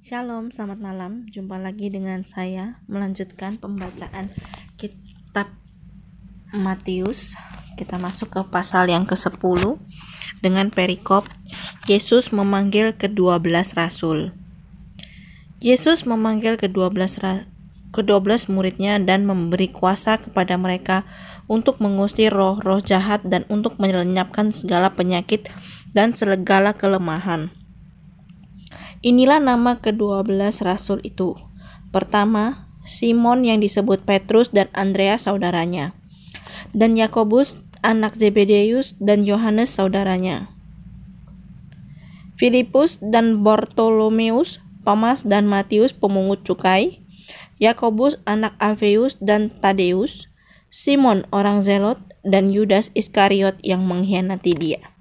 Shalom, selamat malam. Jumpa lagi dengan saya melanjutkan pembacaan kitab Matius. Kita masuk ke pasal yang ke-10 dengan perikop Yesus memanggil ke-12 rasul. Yesus memanggil ke-12 ra ke-12 muridnya dan memberi kuasa kepada mereka untuk mengusir roh-roh jahat dan untuk melenyapkan segala penyakit dan segala kelemahan. Inilah nama kedua belas rasul itu. Pertama, Simon yang disebut Petrus dan Andreas saudaranya. Dan Yakobus anak Zebedeus dan Yohanes saudaranya. Filipus dan Bartolomeus, Thomas dan Matius pemungut cukai, Yakobus anak Alfeus dan Tadeus, Simon orang Zelot, dan Yudas Iskariot yang mengkhianati dia.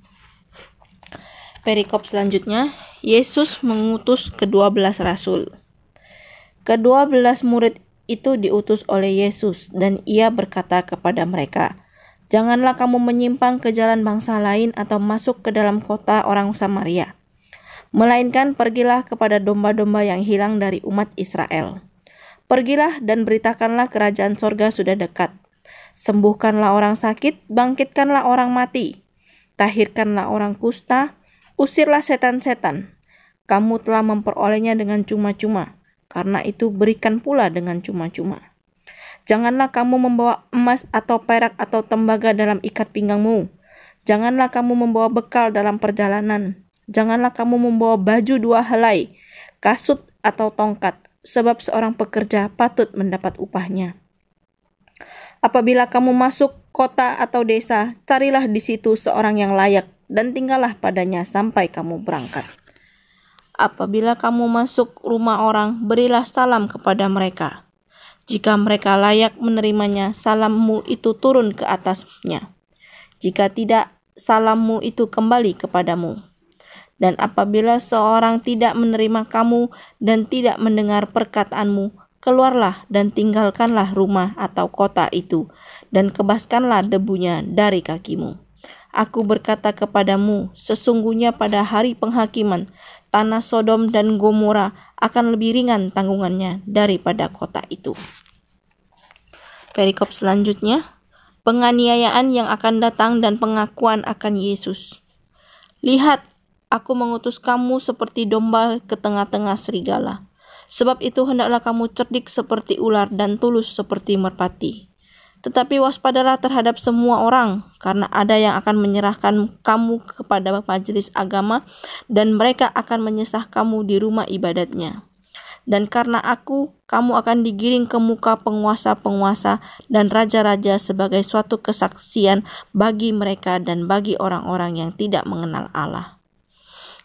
Perikop selanjutnya, Yesus mengutus kedua belas rasul. Kedua belas murid itu diutus oleh Yesus dan ia berkata kepada mereka, Janganlah kamu menyimpang ke jalan bangsa lain atau masuk ke dalam kota orang Samaria. Melainkan pergilah kepada domba-domba yang hilang dari umat Israel. Pergilah dan beritakanlah kerajaan sorga sudah dekat. Sembuhkanlah orang sakit, bangkitkanlah orang mati. Tahirkanlah orang kusta, Usirlah setan-setan. Kamu telah memperolehnya dengan cuma-cuma. Karena itu berikan pula dengan cuma-cuma. Janganlah kamu membawa emas atau perak atau tembaga dalam ikat pinggangmu. Janganlah kamu membawa bekal dalam perjalanan. Janganlah kamu membawa baju dua helai, kasut atau tongkat, sebab seorang pekerja patut mendapat upahnya. Apabila kamu masuk kota atau desa, carilah di situ seorang yang layak dan tinggallah padanya sampai kamu berangkat. Apabila kamu masuk rumah orang, berilah salam kepada mereka. Jika mereka layak menerimanya, salammu itu turun ke atasnya. Jika tidak, salammu itu kembali kepadamu. Dan apabila seorang tidak menerima kamu dan tidak mendengar perkataanmu, keluarlah dan tinggalkanlah rumah atau kota itu, dan kebaskanlah debunya dari kakimu. Aku berkata kepadamu, sesungguhnya pada hari penghakiman, tanah Sodom dan Gomora akan lebih ringan tanggungannya daripada kota itu. Perikop selanjutnya, penganiayaan yang akan datang dan pengakuan akan Yesus. Lihat, aku mengutus kamu seperti domba ke tengah-tengah serigala. Sebab itu hendaklah kamu cerdik seperti ular dan tulus seperti merpati. Tetapi waspadalah terhadap semua orang, karena ada yang akan menyerahkan kamu kepada majelis agama, dan mereka akan menyesah kamu di rumah ibadatnya. Dan karena aku, kamu akan digiring ke muka penguasa-penguasa dan raja-raja sebagai suatu kesaksian bagi mereka dan bagi orang-orang yang tidak mengenal Allah.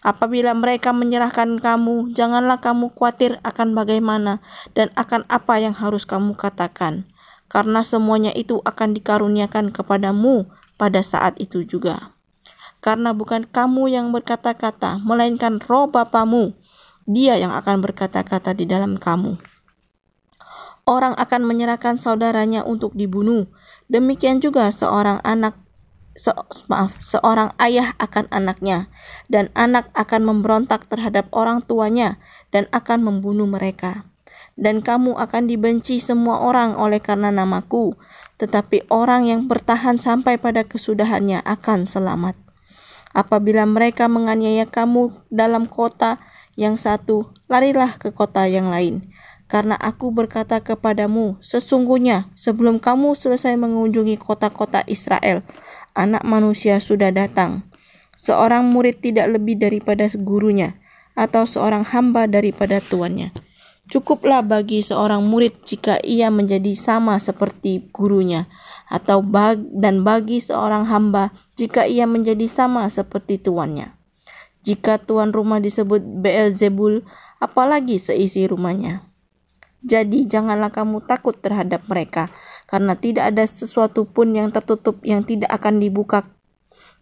Apabila mereka menyerahkan kamu, janganlah kamu khawatir akan bagaimana dan akan apa yang harus kamu katakan karena semuanya itu akan dikaruniakan kepadamu pada saat itu juga. Karena bukan kamu yang berkata-kata, melainkan roh Bapamu, dia yang akan berkata-kata di dalam kamu. Orang akan menyerahkan saudaranya untuk dibunuh, demikian juga seorang anak se maaf, seorang ayah akan anaknya, dan anak akan memberontak terhadap orang tuanya dan akan membunuh mereka dan kamu akan dibenci semua orang oleh karena namaku, tetapi orang yang bertahan sampai pada kesudahannya akan selamat. Apabila mereka menganiaya kamu dalam kota yang satu, larilah ke kota yang lain. Karena aku berkata kepadamu, sesungguhnya sebelum kamu selesai mengunjungi kota-kota Israel, anak manusia sudah datang. Seorang murid tidak lebih daripada gurunya, atau seorang hamba daripada tuannya. Cukuplah bagi seorang murid jika ia menjadi sama seperti gurunya, atau bag dan bagi seorang hamba jika ia menjadi sama seperti tuannya. Jika tuan rumah disebut Beelzebul, apalagi seisi rumahnya. Jadi janganlah kamu takut terhadap mereka, karena tidak ada sesuatu pun yang tertutup yang tidak akan dibuka,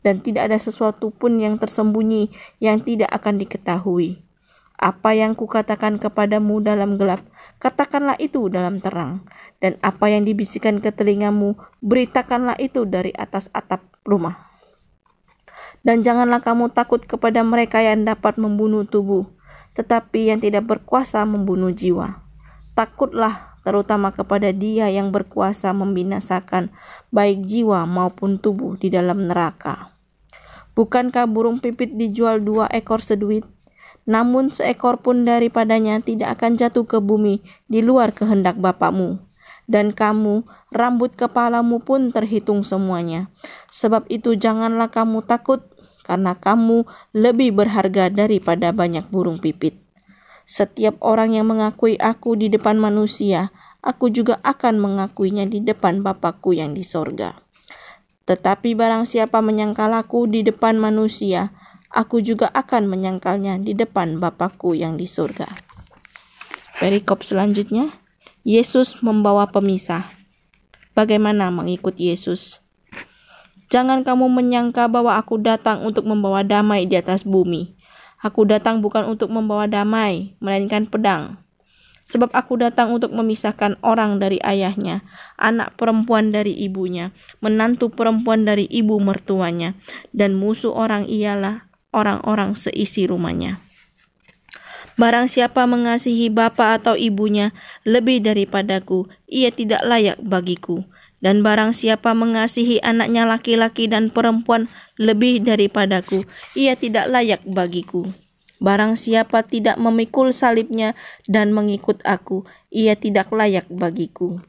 dan tidak ada sesuatu pun yang tersembunyi yang tidak akan diketahui. Apa yang kukatakan kepadamu dalam gelap, katakanlah itu dalam terang. Dan apa yang dibisikkan ke telingamu, beritakanlah itu dari atas atap rumah. Dan janganlah kamu takut kepada mereka yang dapat membunuh tubuh, tetapi yang tidak berkuasa membunuh jiwa. Takutlah terutama kepada Dia yang berkuasa membinasakan baik jiwa maupun tubuh di dalam neraka. Bukankah burung pipit dijual dua ekor seduit? Namun seekor pun daripadanya tidak akan jatuh ke bumi di luar kehendak Bapakmu. Dan kamu, rambut kepalamu pun terhitung semuanya. Sebab itu janganlah kamu takut, karena kamu lebih berharga daripada banyak burung pipit. Setiap orang yang mengakui aku di depan manusia, aku juga akan mengakuinya di depan Bapakku yang di sorga. Tetapi barang siapa menyangkal aku di depan manusia, aku juga akan menyangkalnya di depan Bapakku yang di surga. Perikop selanjutnya, Yesus membawa pemisah. Bagaimana mengikut Yesus? Jangan kamu menyangka bahwa aku datang untuk membawa damai di atas bumi. Aku datang bukan untuk membawa damai, melainkan pedang. Sebab aku datang untuk memisahkan orang dari ayahnya, anak perempuan dari ibunya, menantu perempuan dari ibu mertuanya, dan musuh orang ialah orang-orang seisi rumahnya. Barang siapa mengasihi bapa atau ibunya lebih daripadaku, ia tidak layak bagiku. Dan barang siapa mengasihi anaknya laki-laki dan perempuan lebih daripadaku, ia tidak layak bagiku. Barang siapa tidak memikul salibnya dan mengikut aku, ia tidak layak bagiku.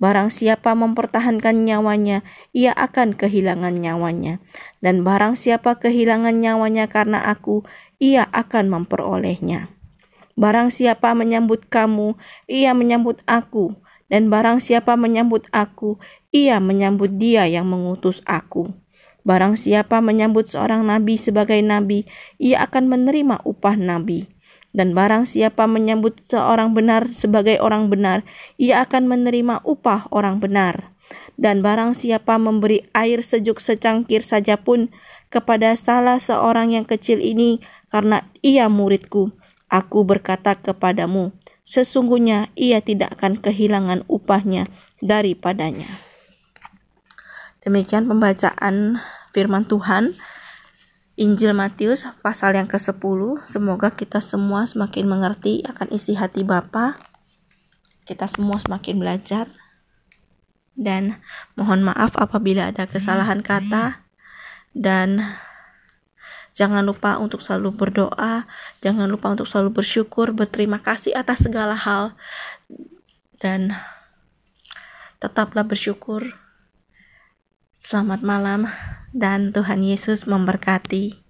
Barang siapa mempertahankan nyawanya, ia akan kehilangan nyawanya. Dan barang siapa kehilangan nyawanya karena aku, ia akan memperolehnya. Barang siapa menyambut kamu, ia menyambut aku. Dan barang siapa menyambut aku, ia menyambut dia yang mengutus aku. Barang siapa menyambut seorang nabi sebagai nabi, ia akan menerima upah nabi. Dan barang siapa menyambut seorang benar sebagai orang benar, ia akan menerima upah orang benar. Dan barang siapa memberi air sejuk secangkir saja pun kepada salah seorang yang kecil ini, karena ia muridku, aku berkata kepadamu, sesungguhnya ia tidak akan kehilangan upahnya daripadanya. Demikian pembacaan firman Tuhan. Injil Matius pasal yang ke-10. Semoga kita semua semakin mengerti akan isi hati Bapa. Kita semua semakin belajar. Dan mohon maaf apabila ada kesalahan kata dan Jangan lupa untuk selalu berdoa, jangan lupa untuk selalu bersyukur, berterima kasih atas segala hal, dan tetaplah bersyukur. Selamat malam dan Tuhan Yesus memberkati.